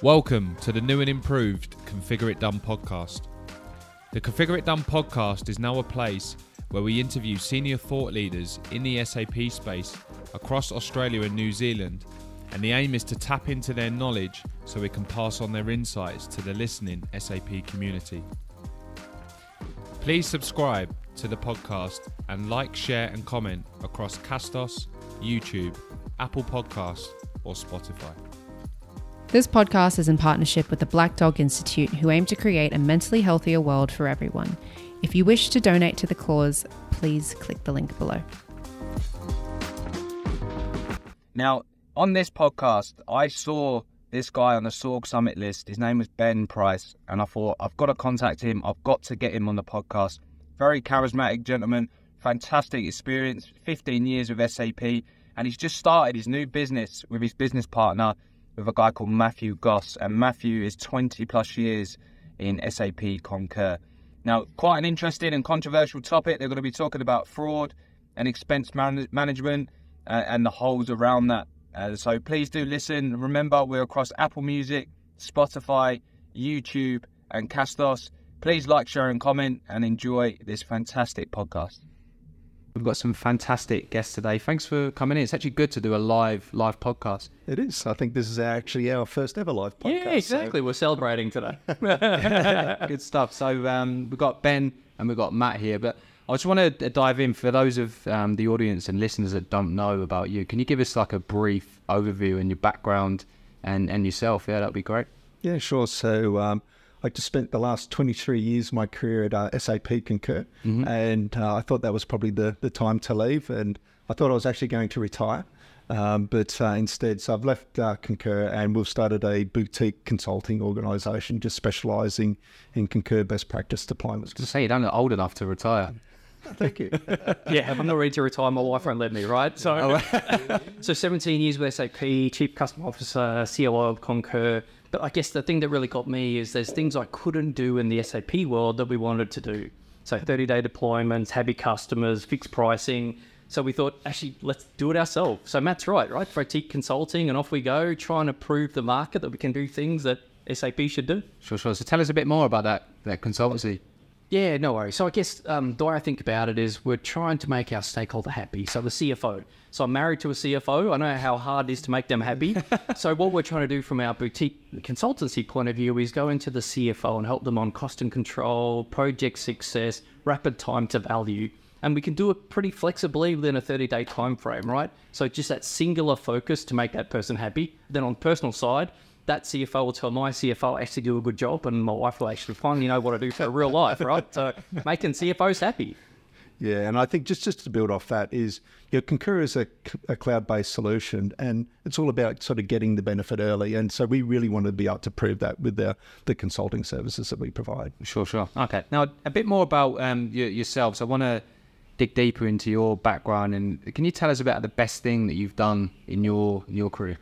Welcome to the new and improved Configure It Done podcast. The Configure It Done podcast is now a place where we interview senior thought leaders in the SAP space across Australia and New Zealand, and the aim is to tap into their knowledge so we can pass on their insights to the listening SAP community. Please subscribe to the podcast and like, share, and comment across Castos, YouTube, Apple Podcasts, or Spotify. This podcast is in partnership with the Black Dog Institute, who aim to create a mentally healthier world for everyone. If you wish to donate to the cause, please click the link below. Now, on this podcast, I saw this guy on the SAUG Summit list. His name was Ben Price, and I thought, I've got to contact him. I've got to get him on the podcast. Very charismatic gentleman, fantastic experience, 15 years with SAP, and he's just started his new business with his business partner, with a guy called Matthew Goss, and Matthew is 20 plus years in SAP Concur. Now, quite an interesting and controversial topic. They're going to be talking about fraud and expense man- management uh, and the holes around that. Uh, so please do listen. Remember, we're across Apple Music, Spotify, YouTube, and Castos. Please like, share, and comment, and enjoy this fantastic podcast. We've got some fantastic guests today. Thanks for coming in. It's actually good to do a live live podcast. It is. I think this is actually our first ever live podcast. Yeah, exactly. We're celebrating today. good stuff. So um, we've got Ben and we've got Matt here, but I just want to dive in for those of um, the audience and listeners that don't know about you. Can you give us like a brief overview and your background and, and yourself? Yeah, that'd be great. Yeah, sure. So um, I just spent the last 23 years of my career at uh, SAP Concur, mm-hmm. and uh, I thought that was probably the, the time to leave. And I thought I was actually going to retire. Um, but uh, instead, so I've left uh, Concur and we've started a boutique consulting organisation just specialising in Concur best practice deployments. To say you don't look old enough to retire. Thank you. yeah, I'm not ready to retire. My wife won't let me, right? So, oh. so 17 years with SAP, Chief Customer Officer, COO of Concur. But I guess the thing that really got me is there's things I couldn't do in the SAP world that we wanted to do. So 30 day deployments, happy customers, fixed pricing. So we thought, actually, let's do it ourselves. So Matt's right, right? Boutique consulting, and off we go, trying to prove the market that we can do things that SAP should do. Sure, sure. So tell us a bit more about that that consultancy. Yeah, no worries. So I guess um, the way I think about it is we're trying to make our stakeholder happy. So the CFO. So I'm married to a CFO. I know how hard it is to make them happy. so what we're trying to do from our boutique consultancy point of view is go into the CFO and help them on cost and control, project success, rapid time to value. And we can do it pretty flexibly within a 30 day time frame, right? So just that singular focus to make that person happy. Then on the personal side, that CFO will tell my CFO I actually do a good job, and my wife will actually finally know what I do for real life, right? So making CFOs happy. Yeah, and I think just, just to build off that is, you know, Concur is a, a cloud-based solution, and it's all about sort of getting the benefit early. And so we really want to be able to prove that with the, the consulting services that we provide. Sure, sure. Okay. Now, a bit more about um, yourself. So I want to dig deeper into your background, and can you tell us about the best thing that you've done in your in your career?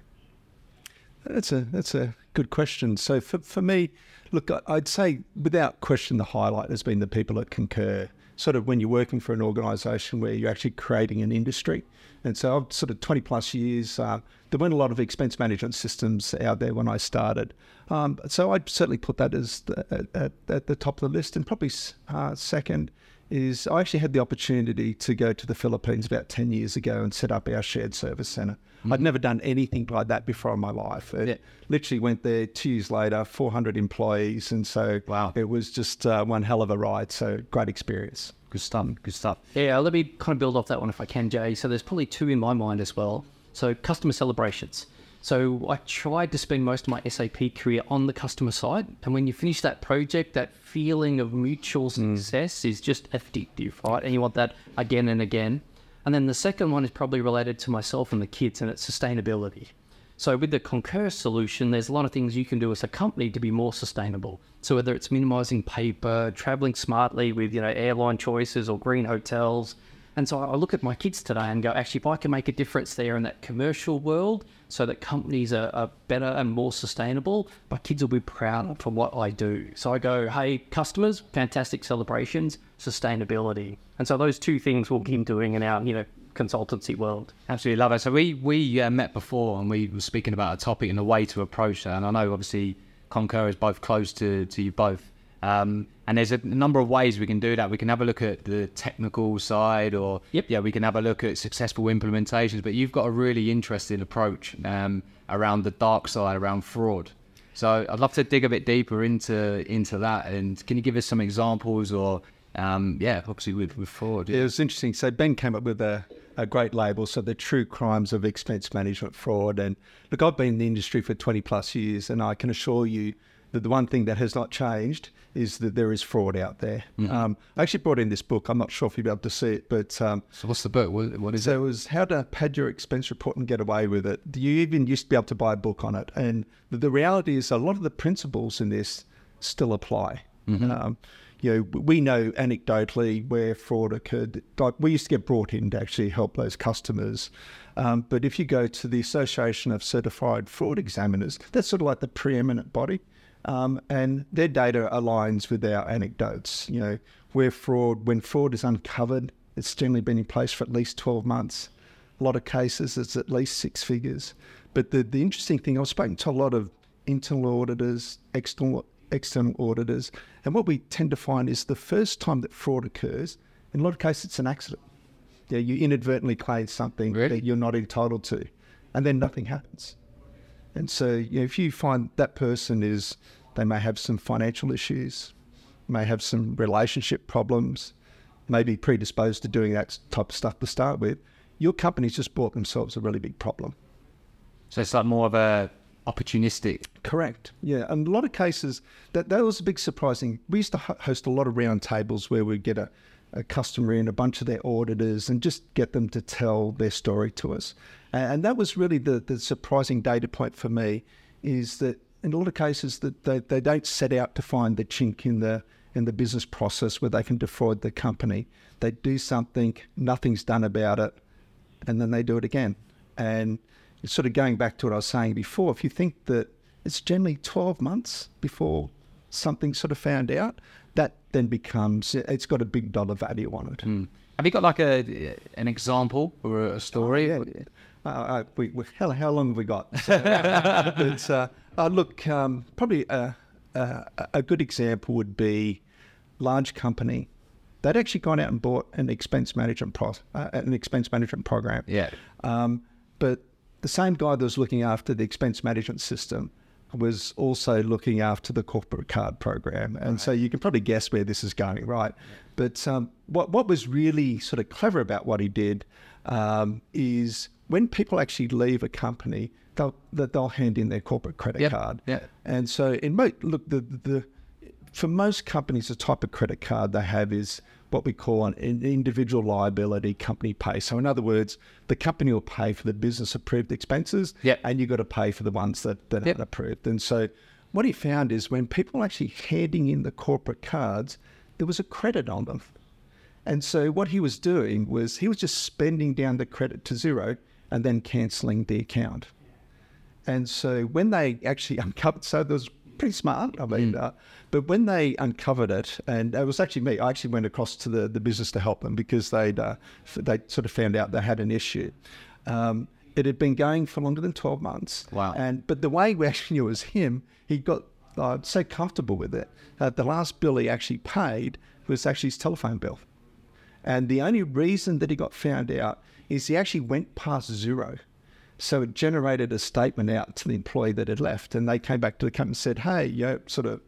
That's a that's a good question. So for for me, look, I'd say without question, the highlight has been the people at Concur. Sort of when you're working for an organisation where you're actually creating an industry, and so I've sort of 20 plus years. Uh, there weren't a lot of expense management systems out there when I started, um, so I'd certainly put that as the, at, at, the top of the list, and probably uh, second is I actually had the opportunity to go to the Philippines about 10 years ago and set up our shared service center. Mm-hmm. I'd never done anything like that before in my life. It yeah. literally went there two years later, 400 employees. And so wow. it was just uh, one hell of a ride. So great experience. Good stuff. Good stuff. Yeah, let me kind of build off that one if I can, Jay. So there's probably two in my mind as well. So customer celebrations. So I tried to spend most of my SAP career on the customer side. And when you finish that project, that feeling of mutual mm. success mm. is just addictive, right? And you want that again and again. And then the second one is probably related to myself and the kids, and it's sustainability. So with the Concur solution, there's a lot of things you can do as a company to be more sustainable. So whether it's minimizing paper, traveling smartly with you know airline choices or green hotels, and so I look at my kids today and go, actually, if I can make a difference there in that commercial world so that companies are, are better and more sustainable, my kids will be proud for what I do. So I go, hey, customers, fantastic celebrations, sustainability. And so those two things we'll keep doing in our, you know, consultancy world. Absolutely love it. So we we uh, met before and we were speaking about a topic and a way to approach that. And I know obviously Concur is both close to, to you both. Um, and there's a number of ways we can do that. We can have a look at the technical side, or Yep. yeah, we can have a look at successful implementations. But you've got a really interesting approach um, around the dark side, around fraud. So I'd love to dig a bit deeper into into that. And can you give us some examples, or um, yeah, obviously with with fraud? Yeah, it was interesting. So Ben came up with a, a great label. So the true crimes of expense management fraud. And look, I've been in the industry for 20 plus years, and I can assure you that the one thing that has not changed is that there is fraud out there. Um, I actually brought in this book. I'm not sure if you'll be able to see it, but um, So what's the book? What, what is so it? it was how to pad your expense report and get away with it. You even used to be able to buy a book on it, and the, the reality is a lot of the principles in this still apply. Um, you know, we know anecdotally where fraud occurred. Like we used to get brought in to actually help those customers, um, but if you go to the Association of Certified Fraud Examiners, that's sort of like the preeminent body. Um, and their data aligns with our anecdotes. You know, where fraud, when fraud is uncovered, it's generally been in place for at least 12 months. A lot of cases, it's at least six figures. But the, the interesting thing, I've spoken to a lot of internal auditors, external, external auditors, and what we tend to find is the first time that fraud occurs, in a lot of cases, it's an accident. Yeah, you inadvertently claim something Really? that you're not entitled to, and then nothing happens. And so, you know, if you find that person is, they may have some financial issues, may have some relationship problems, may be predisposed to doing that type of stuff to start with, your company's just bought themselves a really big problem. So it's like more of a opportunistic. Correct. Yeah, and a lot of cases that that was a big surprising. We used to host a lot of round tables where we'd get a, a customer in, a bunch of their auditors, and just get them to tell their story to us. And, and that was really the the surprising data point for me, is that in a lot of cases that they, they don't set out to find the chink in the in the business process where they can defraud the company. They do something, nothing's done about it, and then they do it again. And sort of going back to what I was saying before. If you think that it's generally 12 months before something sort of found out, that then becomes, it's got a big dollar value on it. Have you got like a an example or a story? Yeah, uh, uh, we, we, how, how long have we got? but, uh, uh, look, um, probably a, a, a good example would be large company. They'd actually gone out and bought an expense management pro, uh, an expense management program. Yeah. Um, but the same guy that was looking after the expense management system was also looking after the corporate card program. And so you can probably guess where this is going, right? But um, what, what was really sort of clever about what he did um, is when people actually leave a company, they'll, that they'll hand in their corporate credit Yep, card. yeah. And so in mo- look, the, the, for most companies, the type of credit card they have is what we call an individual liability company pay. So, in other words, the company will pay for the business approved expenses, Yep. and you've got to pay for the ones that, that Yep. aren't approved. And so, what he found is when people actually handing in the corporate cards, there was a credit on them. And so, what he was doing was he was just spending down the credit to zero and then cancelling the account. And so when they actually uncovered, so that was pretty smart. I mean, uh, but when they uncovered it, and it was actually me, I actually went across to the, the business to help them because they'd uh, f- they sort of found out they had an issue. Um, it had been going for longer than twelve months. Wow. And but the way we actually knew it was him, he got uh, so comfortable with it. Uh, the last bill he actually paid was actually his telephone bill. And the only reason that he got found out is he actually went past zero. So it generated a statement out to the employee that had left. And they came back to the company and said, hey, you know, sort of,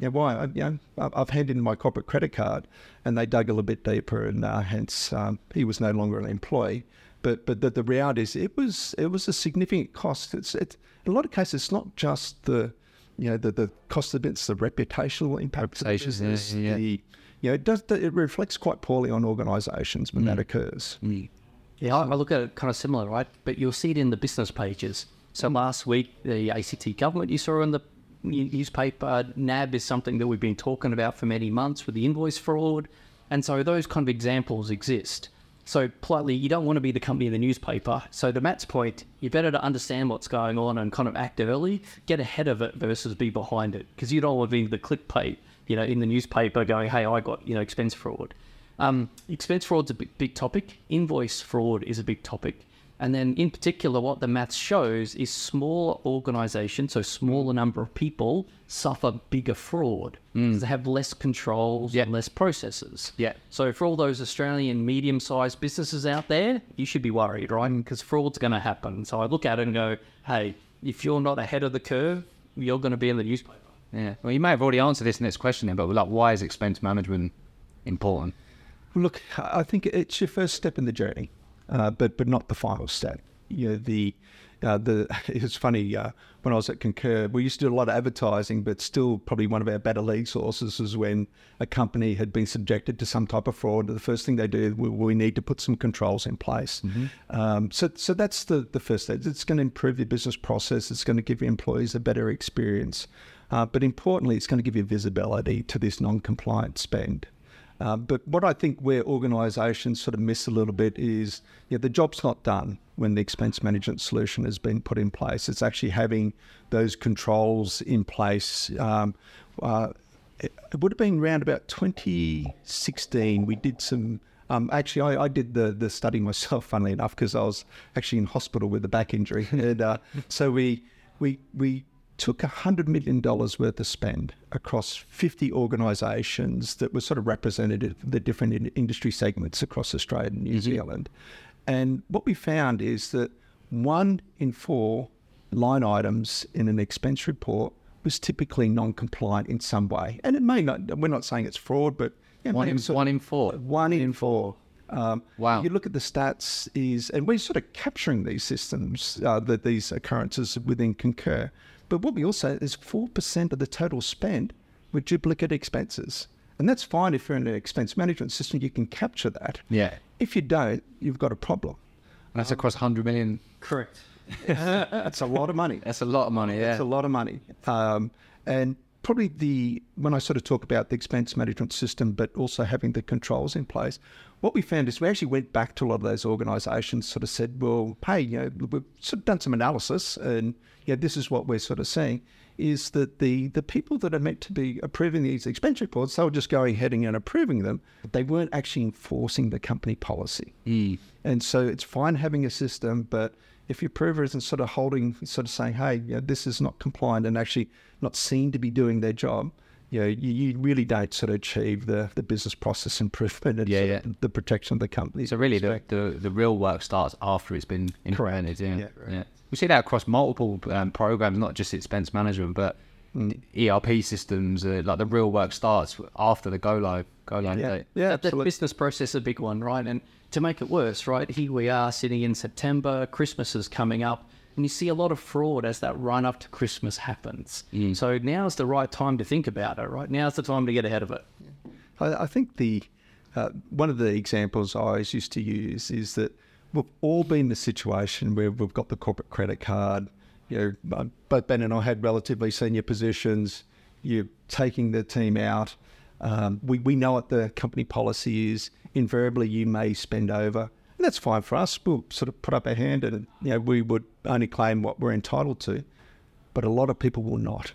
you know, why? I- You know, I've- handed in my corporate credit card. And they dug a little bit deeper and uh, hence um, he was no longer an employee. But but the, the reality is it was it was a significant cost. It's, it's in a lot of cases it's not just the you know the, the cost of it, it's the reputational impact of the Reputation, yeah, yeah. the you know, it does. It reflects quite poorly on organisations when Mm. that occurs. Yeah, I look at it kind of similar, right? But you'll see it in the business pages. So mm. last week, the ACT government you saw in the newspaper, NAB is something that we've been talking about for many months with the invoice fraud. And so those kind of examples exist. So politely, you don't want to be the company in the newspaper. So to Matt's point, you're better to understand what's going on and kind of act early, get ahead of it versus be behind it. Because you don't want to be the clickbait, you know, in the newspaper going, hey, I got, you know, expense fraud. Um, expense fraud's a big, big topic. Invoice fraud is a big topic. And then, in particular, what the maths shows is smaller organisations, so smaller number of people, suffer bigger fraud because they have less controls Yeah. and less processes. Yeah. So, for all those Australian medium-sized businesses out there, you should be worried, right? Because fraud's going to happen. So I look at it and go, "Hey, if you're not ahead of the curve, you're going to be in the newspaper." Yeah. Well, you may have already answered this next question then, but like, why is expense management important? Look, I think it's your first step in the journey, uh, but but not the final step. You know, the uh, the it's funny uh, when I was at Concur, we used to do a lot of advertising, but still probably one of our better lead sources is when a company had been subjected to some type of fraud. The first thing they do, we, we need to put some controls in place. Um, so so that's the the first step. It's going to improve your business process. It's going to give your employees a better experience, uh, but importantly, it's going to give you visibility to this non-compliant spend. Uh, but what I think where organisations sort of miss a little bit is yeah, the job's not done when the expense management solution has been put in place. It's actually having those controls in place. Um, uh, it, it would have been around about 2016. We did some. Um, actually, I, I did the the study myself, funnily enough, because I was actually in hospital with a back injury, and uh, so we we we took $100 million worth of spend across 50 organisations that were sort of representative of the different in- industry segments across Australia and New Zealand. And what we found is that one in four line items in an expense report was typically non-compliant in some way. And it may not, we're not saying it's fraud, but know, One in, one in four. one in four. Um, Wow. You look at the stats is, and we're sort of capturing these systems, uh, that these occurrences within Concur. But what we also is four percent of the total spend with duplicate expenses, and that's fine if you're in an expense management system, you can capture that. Yeah. If you don't, you've got a problem. And that's across 100 million. Correct. That's a lot of money. That's a lot of money, yeah. It's a lot of money. Um, and probably the when I sort of talk about the expense management system, but also having the controls in place, what we found is we actually went back to a lot of those organisations, sort of said, well, hey, you know, we've sort of done some analysis, and yeah, this is what we're sort of seeing. Is that the the people that are meant to be approving these expense reports, they were just going ahead and approving them, but they weren't actually enforcing the company policy. Hmm. And so it's fine having a system, but if your approver isn't sort of holding, sort of saying, hey, you know, this is not compliant and actually not seen to be doing their job, you know, you, you really don't sort of achieve the, the business process improvement and Yeah, yeah. the protection of the company. So really, the, the the real work starts after it's been implemented. Yeah, Yeah, yeah. We see that across multiple um, programs, not just expense management, but ERP systems. Uh, like the real work starts after the go live go live yeah, date. yeah, that absolutely. business process is a big one, right? And to make it worse, right, here we are sitting in September, Christmas is coming up, and you see a lot of fraud as that run up to Christmas happens. So now's the right time to think about it, right? Now's the time to get ahead of it. I, I think the uh, one of the examples I always used to use is that we've all been in the situation where we've got the corporate credit card. You know, both Ben and I had relatively senior positions. You're taking the team out. Um, we, we know what the company policy is. Invariably, you may spend over. And that's fine for us. We'll sort of put up a hand and you know, we would only claim what we're entitled to. But a lot of people will not.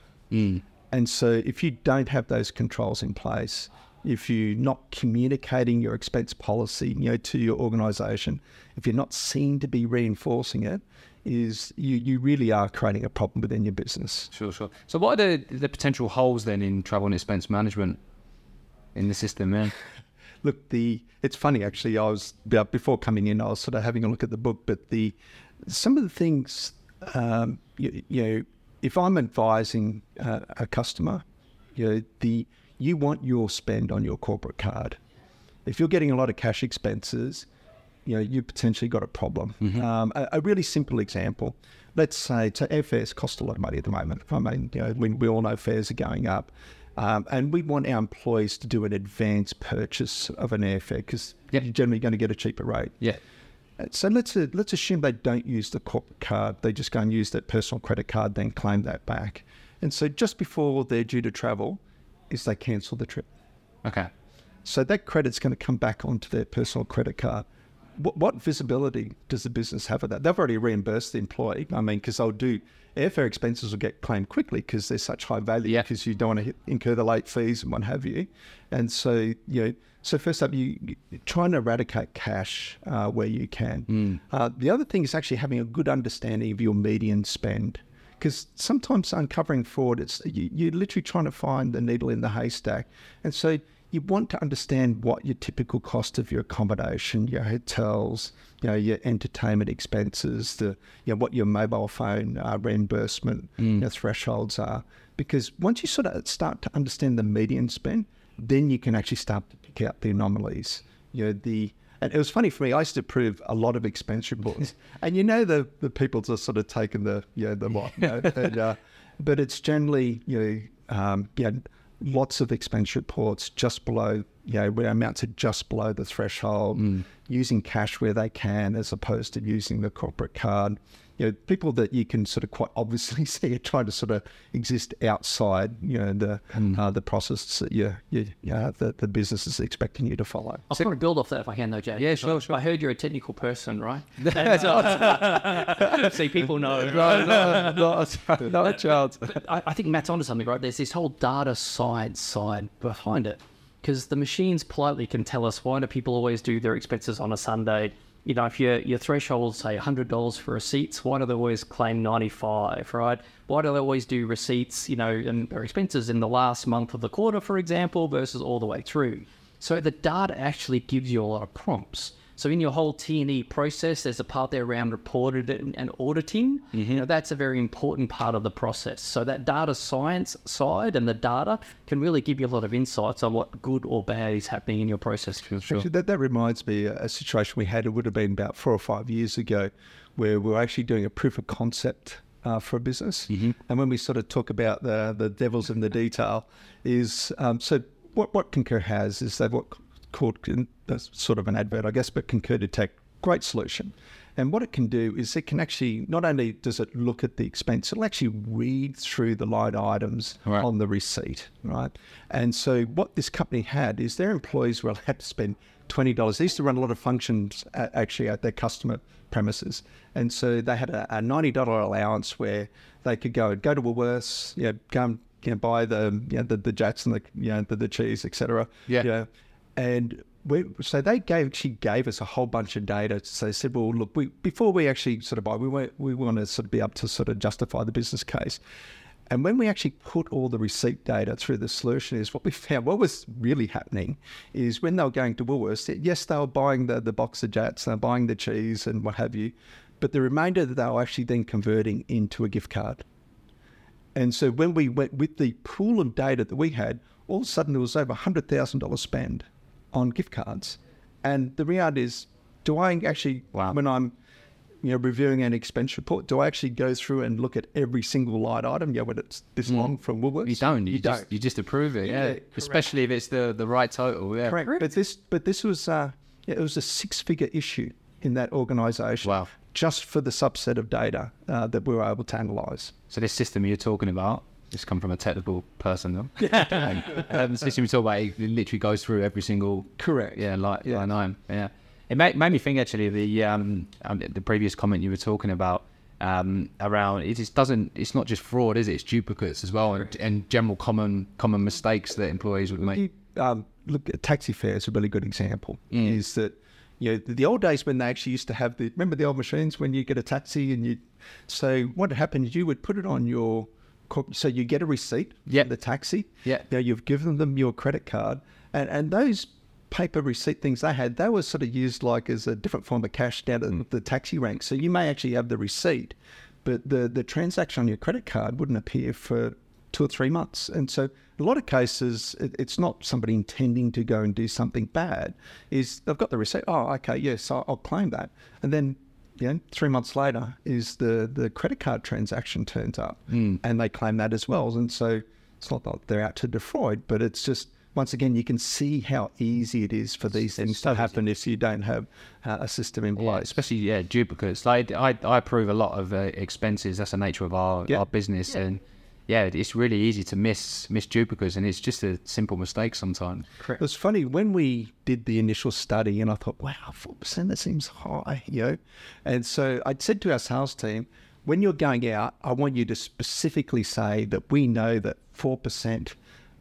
And so, if you don't have those controls in place, if you're not communicating your expense policy, you know, to your organisation, if you're not seen to be reinforcing it, is you you really are creating a problem within your business. Sure, sure. So what are the the potential holes then in travel and expense management in the system? Yeah. Look, the it's funny actually. I was before coming in, I was sort of having a look at the book, but the some of the things, um, you, you know, if I'm advising uh, a customer, you know, the you want your spend on your corporate card. If you're getting a lot of cash expenses, you know, you potentially got a problem. Um, a, a really simple example. Let's say so airfares cost a lot of money at the moment. I mean, you know, we, we all know fares are going up. Um, and we want our employees to do an advance purchase of an airfare because Yep. you're generally going to get a cheaper rate. Yeah. Uh, So let's uh, let's assume they don't use the corporate card. They just go and use that personal credit card, then claim that back. And so just before they're due to travel, is they cancel the trip. Okay. So that credit's going to come back onto their personal credit card. What, what visibility does the business have of that? They've already reimbursed the employee. I mean, because they'll do airfare expenses will get claimed quickly because they're such high value Yeah. because you don't want to incur the late fees and what have you. And so, you know, So first up, you, you try and eradicate cash uh, where you can. Uh, the other thing is actually having a good understanding of your median spend, because sometimes uncovering fraud, it's you, you're literally trying to find the needle in the haystack, and so you want to understand what your typical cost of your accommodation, your hotels, you know, your entertainment expenses, the you know what your mobile phone uh, reimbursement you know, thresholds are. Because once you sort of start to understand the median spend, then you can actually start to pick out the anomalies. You know, the and it was funny for me. I used to approve a lot of expense reports, and you know the the people just sort of taking the you know the what, you know, and, uh, but it's generally you know um, you know lots of expense reports just below you know where amounts are just below the threshold, mm. using cash where they can as opposed to using the corporate card. You know, people that you can sort of quite obviously see are trying to sort of exist outside, you know, the uh, the process that you, you, you know, the, the business is expecting you to follow. I'll kind of build off that if I can, though, Jay. Yeah, sure, sure. I heard you're a technical person, right? And, uh, see, people know. no, not, not a chance. I, I think Matt's onto something, right? There's this whole data side side behind it, because the machines politely can tell us why do people always do their expenses on a Sunday. You know, if your your threshold say hundred dollars for receipts, why do they always claim ninety five, right? Why do they always do receipts, you know, and their expenses in the last month of the quarter, for example, versus all the way through? So the data actually gives you a lot of prompts. So in your whole T and E process, there's a part there around reported and, auditing. You know, that's a very important part of the process. So that data science side and the data can really give you a lot of insights on what good or bad is happening in your process. Actually, that, that reminds me uh, a situation we had, it would have been about four or five years ago, where we were actually doing a proof of concept uh, for a business. And when we sort of talk about the, the devils in the detail, is um, so what, what Concur has is they've what called that's sort of an advert, I guess, but Concur Detect, great solution. And what it can do is it can actually not only does it look at the expense, it'll actually read through the line items Right. on the receipt, right? And so what this company had is their employees were allowed to spend twenty dollars. They used to run a lot of functions a- actually at their customer premises, and so they had a, a ninety dollar allowance where they could go go to Woolworths, you know, go and you know, buy the you know, the the Jatz and the you know the, the cheese, etc. Yeah. You know, and we, so they gave she gave us a whole bunch of data. So they said, well, look, we before we actually sort of buy, we want we want to sort of be able to sort of justify the business case. And when we actually put all the receipt data through the solution, is what we found. What was really happening is when they were going to Woolworths, yes, they were buying the the box of Jatz, they were buying the cheese and what have you, but the remainder that they were actually then converting into a gift card. And so when we went with the pool of data that we had, all of a sudden there was over hundred thousand dollars spent on gift cards. And the reality is, do I actually Wow. when I'm you know reviewing an expense report, do I actually go through and look at every single line item? Yeah, when it's this long from Woolworths. You don't. You, You just don't. you just approve it. Yeah. Yeah. Especially if it's the the right total. Yeah. Correct. But this but this was uh, yeah, it was a six figure issue in that organisation. Wow. Just for the subset of data uh, that we were able to analyse. So this system you're talking about, this come from a technical person, though. um, system you talk about, it literally goes through every single Correct. Yeah, like Yeah. line item. Yeah. It made, made me think actually the um, um the previous comment you were talking about um around it just doesn't it's not just fraud is it it's duplicates as well and, and general common common mistakes that employees would make. Um, look, at taxi fare is a really good example. Is that you know the, old days when they actually used to have the remember the old machines when you get a taxi and you so what happened is you would put it on your so you get a receipt Yeah. for the taxi. Yeah. Know, you've given them your credit card and and those paper receipt things they had they were sort of used like as a different form of cash down at mm. the taxi rank. So you may actually have the receipt, but the the transaction on your credit card wouldn't appear for two or three months. And so, a lot of cases, it, it's not somebody intending to go and do something bad. Is they've got the receipt. Oh, okay, yes, I'll, I'll claim that. And then, you know, three months later, is the the credit card transaction turns up, and they claim that as well. And so, it's not that they're out to defraud, but it's just. Once again, you can see how easy it is for these things to happen if you don't have uh, a system in Yeah, place. especially yeah duplicates. Like I, I approve a lot of uh, expenses. That's the nature of our, Yeah. our business, and yeah, it's really easy to miss miss duplicates, and it's just a simple mistake sometimes. It was funny when we did the initial study, and I thought, wow, four percent that seems high, you know. And so I said to our sales team, when you're going out, I want you to specifically say that we know that four percent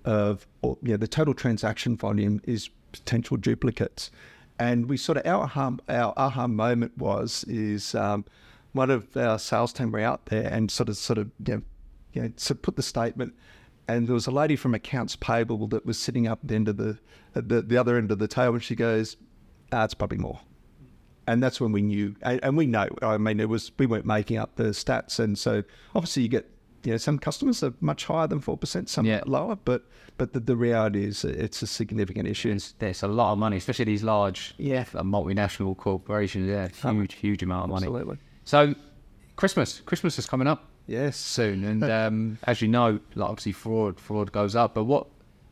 of or, you know, the total transaction volume is potential duplicates. And we sort of our aha, our aha moment was is um, one of our sales team were out there and sort of sort of you know, you know so put the statement, and there was a lady from accounts payable that was sitting up at the end of the at the, the other end of the table, and she goes, ah, "It's probably more." And that's when we knew, and, and we know. I mean, it was we weren't making up the stats, and so obviously you get you know, some customers are much higher than four percent, some Yeah. lower, but but the, the reality is it's a significant issue. It's, there's a lot of money, especially these large Yeah. uh, multinational corporations. Yeah, huge, huge amount of money. Absolutely. So, Christmas, Christmas is coming up Yes. soon, and um, as you know, like obviously fraud, fraud goes up. But what,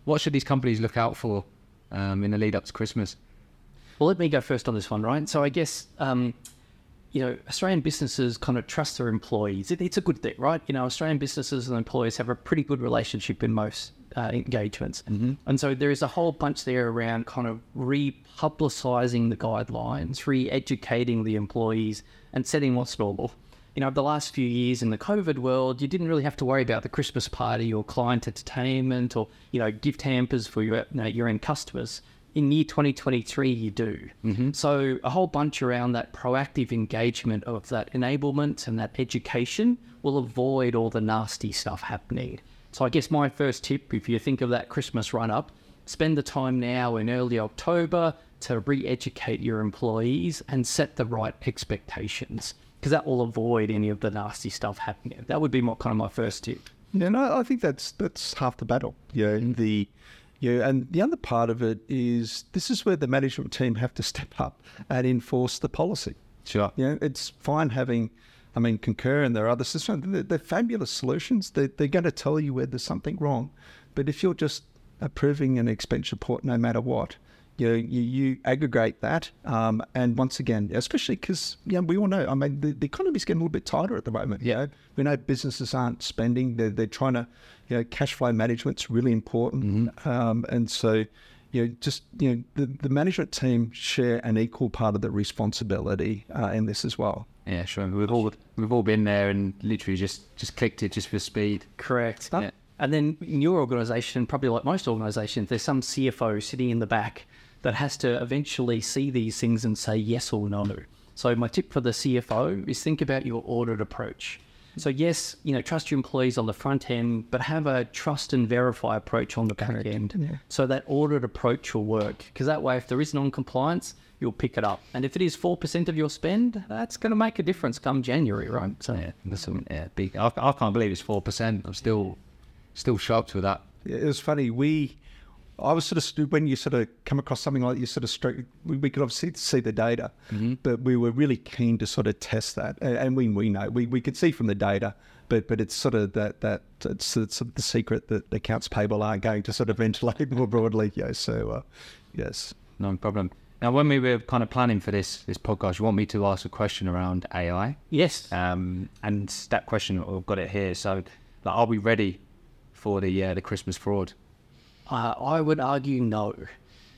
what should these companies look out for um, in the lead up to Christmas? Well, let me go first on this one, right? So I guess, um, you know, Australian businesses kind of trust their employees. It, it's a good thing, right? You know, Australian businesses and employees have a pretty good relationship in most uh, engagements. Mm-hmm. And so there is a whole bunch there around kind of re-publicising the guidelines, re-educating the employees and setting what's normal. You know, the last few years in the COVID world, you didn't really have to worry about the Christmas party or client entertainment or, you know, gift hampers for your, you know, your end customers. In year 2023 you do. Mm-hmm. So a whole bunch around that proactive engagement of that enablement and that education will avoid all the nasty stuff happening. So i guess my first tip if you think of that christmas run up spend the time now in early october to re-educate your employees and set the right expectations because that will avoid any of the nasty stuff happening that would be my kind of my first tip Yeah, no, I think that's that's half the battle. Yeah, the yeah, and the other part of it is this is where the management team have to step up and enforce the policy. Sure. You know, it's fine having, I mean, Concur and there are other systems. They're, they're fabulous solutions. They, they're going to tell you where there's something wrong. But if you're just approving an expense report no matter what, you know, you, you aggregate that. Um, and once again, especially because, you know, we all know, I mean, the, the economy's getting a little bit tighter at the moment. You know, we know businesses aren't spending. They're, they're trying to, you know, cash flow management's really important. Um, and so, you know, just you know, the, the management team share an equal part of the responsibility uh, in this as well. Yeah, sure. We've all we've all been there and literally just just clicked it just for speed. Correct. Yeah. And then in your organisation, probably like most organisations, there's some CFO sitting in the back that has to eventually see these things and say yes or no. So my tip for the CFO is think about your audit approach. So yes, you know, trust your employees on the front end, but have a trust and verify approach on the back end. So that audit approach will work. Because that way, if there is non-compliance, you'll pick it up. And if it is four percent of your spend, that's going to make a difference come January, right? So Yeah, that's a, yeah, big. I, I can't believe it's four percent. I'm still still shocked with that. It was funny. We, I was sort of stu- when you sort of come across something like you sort of straight. We, we could obviously see the data, but we were really keen to sort of test that, and, and we we know we, we could see from the data, but but it's sort of that that it's, it's sort of the secret that the accounts payable aren't going to sort of ventilate more broadly. Yeah. So uh, yes. No problem. Now, when we were kind of planning for this this podcast, you want me to ask a question around AI, yes, um, and that question I've got it here. So, like, are we ready for the uh, the Christmas fraud? Uh, I would argue no.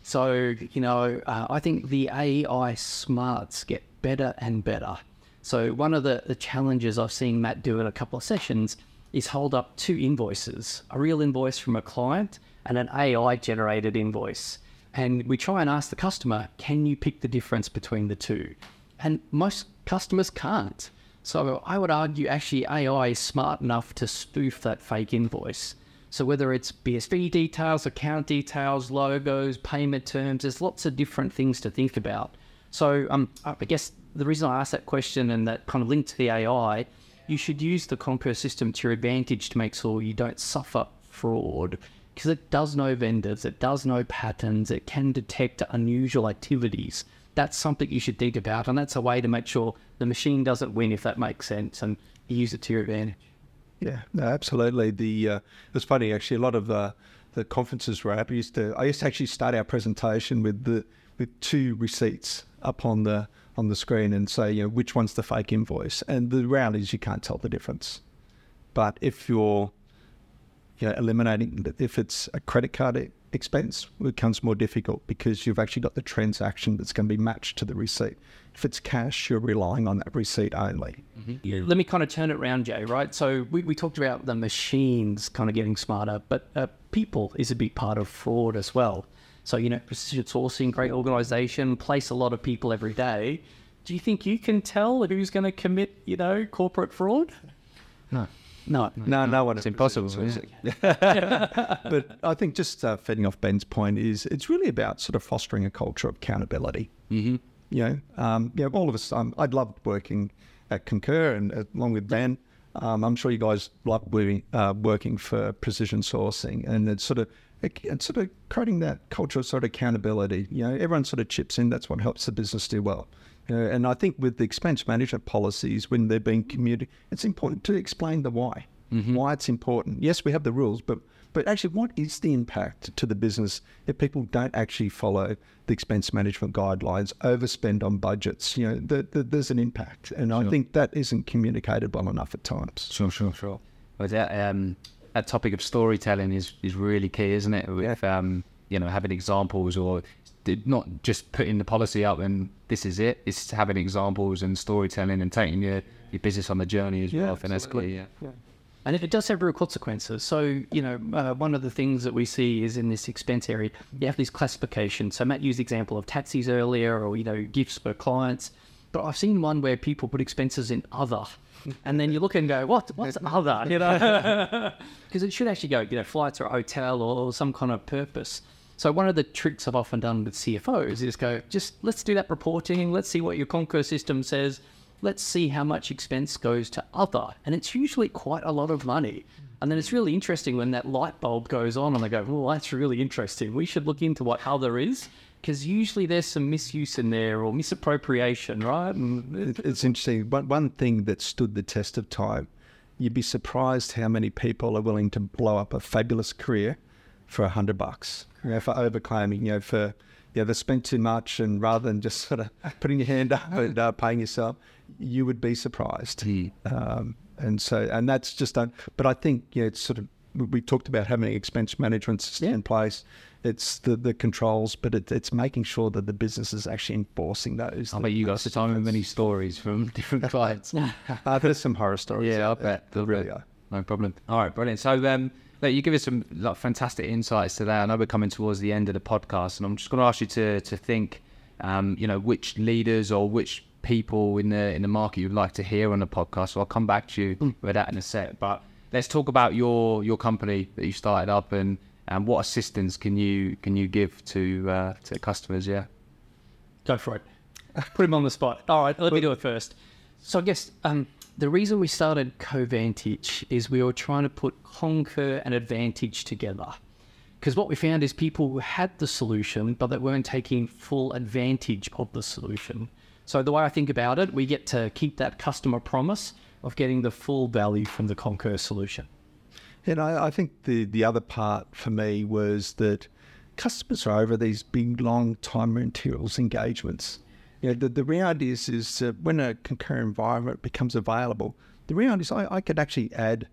So, you know, uh, I think the AI smarts get better and better. So, one of the, the challenges I've seen Matt do in a couple of sessions is hold up two invoices a real invoice from a client and an AI generated invoice. And we try and ask the customer, can you pick the difference between the two? And most customers can't. So I would argue actually AI is smart enough to spoof that fake invoice. So whether it's BSB details, account details, logos, payment terms, there's lots of different things to think about. So um, I guess the reason I asked that question and that kind of link to the AI, you should use the Concur system to your advantage to make sure you don't suffer fraud because it does know vendors, it does know patterns, it can detect unusual activities. That's something you should think about, and that's a way to make sure the machine doesn't win, if that makes sense, and use it to your advantage. Yeah, no, absolutely. The uh, it was funny actually. A lot of the the conferences we're at, we used to I used to actually start our presentation with the with two receipts up on the on the screen and say, you know, which one's the fake invoice. And the reality is you can't tell the difference. But if you're you know, eliminating if it's a credit card expense, becomes more difficult because you've actually got the transaction that's going to be matched to the receipt. If it's cash, you're relying on that receipt only. Let me kind of turn it around, Jay, right? So we, we talked about the machines kind of getting smarter, but uh, people is a big part of fraud as well. So, you know, precision sourcing, great organization, place a lot of people every day. Do you think you can tell who's going to commit, you know, corporate fraud? No. No. No, no one. It's impossible, is it? but I think just uh, feeding off Ben's point is it's really about sort of fostering a culture of accountability. Mm-hmm. You know, um, you know, all of us. Um, I'd loved working at Concur and uh, along with Ben. Um, I'm sure you guys love working, uh, working for precision sourcing, and it's sort of it, it's sort of creating that culture of sort of accountability. You know, everyone sort of chips in. That's what helps the business do well. You know, and I think with the expense management policies, when they're being communicated, it's important to explain the why, why it's important. Yes, we have the rules, but but actually, what is the impact to the business if people don't actually follow the expense management guidelines, overspend on budgets? You know, the, the, there's an impact, and I think that isn't communicated well enough at times. Sure, sure, sure. Well, that um, that topic of storytelling is is really key, isn't it? With um, you know, having examples or d- not just putting the policy up and this is it. It's having examples and storytelling and taking your your business on the journey as Yeah, well. I think that's absolutely. key. Yeah. And it does have real consequences. So, you know, uh, one of the things that we see is in this expense area, you have these classifications. So, Matt used the example of taxis earlier or, you know, gifts for clients. But I've seen one where people put expenses in other. And then you look and go, what? What's other? You know, because it should actually go, you know, flights or hotel or, or some kind of purpose. So one of the tricks I've often done with CFOs is go, just let's do that reporting. Let's see what your Concur system says. Let's see how much expense goes to other. And it's usually quite a lot of money. And then it's really interesting when that light bulb goes on and they go, well, that's really interesting. We should look into what other is. Because usually there's some misuse in there or misappropriation, right? It's interesting. One, one thing that stood the test of time, you'd be surprised how many people are willing to blow up a fabulous career for a hundred bucks. You know, for overclaiming, you know, for you know, they spent too much, and rather than just sort of putting your hand up and uh, paying yourself, you would be surprised. Um, and so, and that's just done. But I think, yeah, it's sort of we- talked about having an expense management system in place. It's the, the controls, but it, it's making sure that the business is actually enforcing those. I bet you got so many stories from different clients. Uh, there's some horror stories. Yeah, I bet. There really are. No problem. All right, brilliant. So, um, look, you give us some like, fantastic insights today. I know we're coming towards the end of the podcast, and I'm just going to ask you to to think, um, you know, which leaders or which people in the in the market you'd like to hear on the podcast. So I'll come back to you with that in a sec. But let's talk about your your company that you started up and and what assistance can you can you give to uh, to customers? Yeah. Go for it. Put him on the spot. All right, let me do it first. So I guess um, the reason we started Covantage is we were trying to put Concur and Advantage together. Because what we found is people had the solution, but they weren't taking full advantage of the solution. So the way I think about it, we get to keep that customer promise of getting the full value from the Concur solution. And I, I think the, the other part for me was that customers are over these big, long time materials engagements. You know, the, the reality is, is that when a concurrent environment becomes available, the reality is I, I could actually add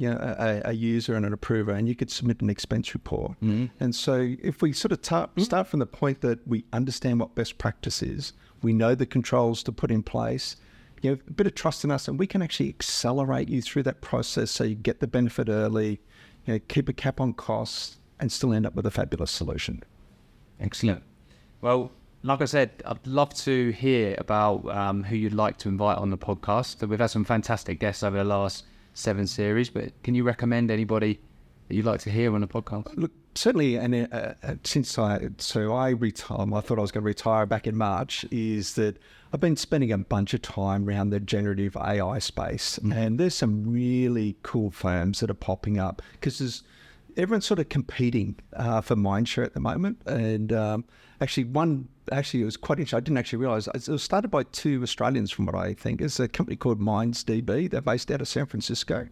you know, a, a user and an approver, and you could submit an expense report. Mm-hmm. And so, if we sort of ta- mm-hmm. start from the point that we understand what best practice is, we know the controls to put in place, you know, a bit of trust in us, and we can actually accelerate you through that process so you get the benefit early, you know, keep a cap on costs, and still end up with a fabulous solution. Excellent. Well, like I said, I'd love to hear about um, who you'd like to invite on the podcast. We've had some fantastic guests over the last seven series, but can you recommend anybody that you'd like to hear on the podcast? Look, certainly, and uh, uh, since I so I retired, I thought I was going to retire back in March. Is that I've been spending a bunch of time around the generative AI space, and there's some really cool firms that are popping up because there's everyone's sort of competing uh, for mindshare at the moment, and um, actually one actually it was quite interesting. I didn't actually realise it was started by two Australians, from what I think. It's a company called MindsDB. They're based out of San Francisco,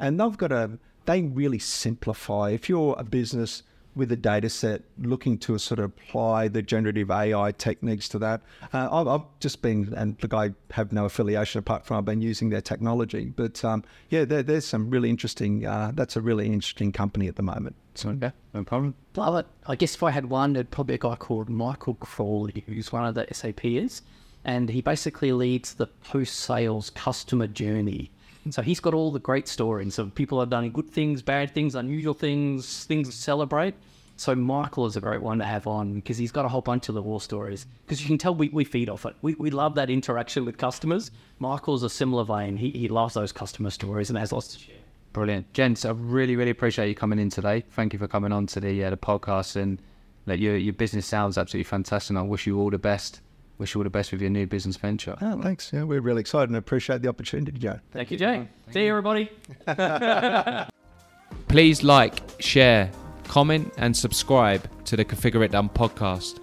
and they've got a they really simplify. If you're a business with a data set looking to sort of apply the generative AI techniques to that, uh, I've, I've just been, and look, I have no affiliation apart from I've been using their technology. But um, yeah, there, there's some really interesting, uh, that's a really interesting company at the moment. Yeah, no problem. Love it. I guess if I had one, it'd probably be a guy called Michael Crawley, who's one of the SAPers, and he basically leads the post-sales customer journey. So he's got all the great stories of people have done good things, bad things, unusual things, things to celebrate. So Michael is a great one to have on because he's got a whole bunch of the war stories. Because you can tell we, we feed off it. We, we love that interaction with customers. Michael's a similar vein. He, he loves those customer stories and has lots to share. Brilliant, gents. I really, really appreciate you coming in today. Thank you for coming on to the uh, the podcast and that your your business sounds absolutely fantastic. I wish you all the best. Wish you all the best with your new business venture. Oh, thanks. Yeah, we're really excited and appreciate the opportunity, Joe. Thank you, Jay. See you, everybody. Please like, share, comment, and subscribe to the Configure It Done podcast.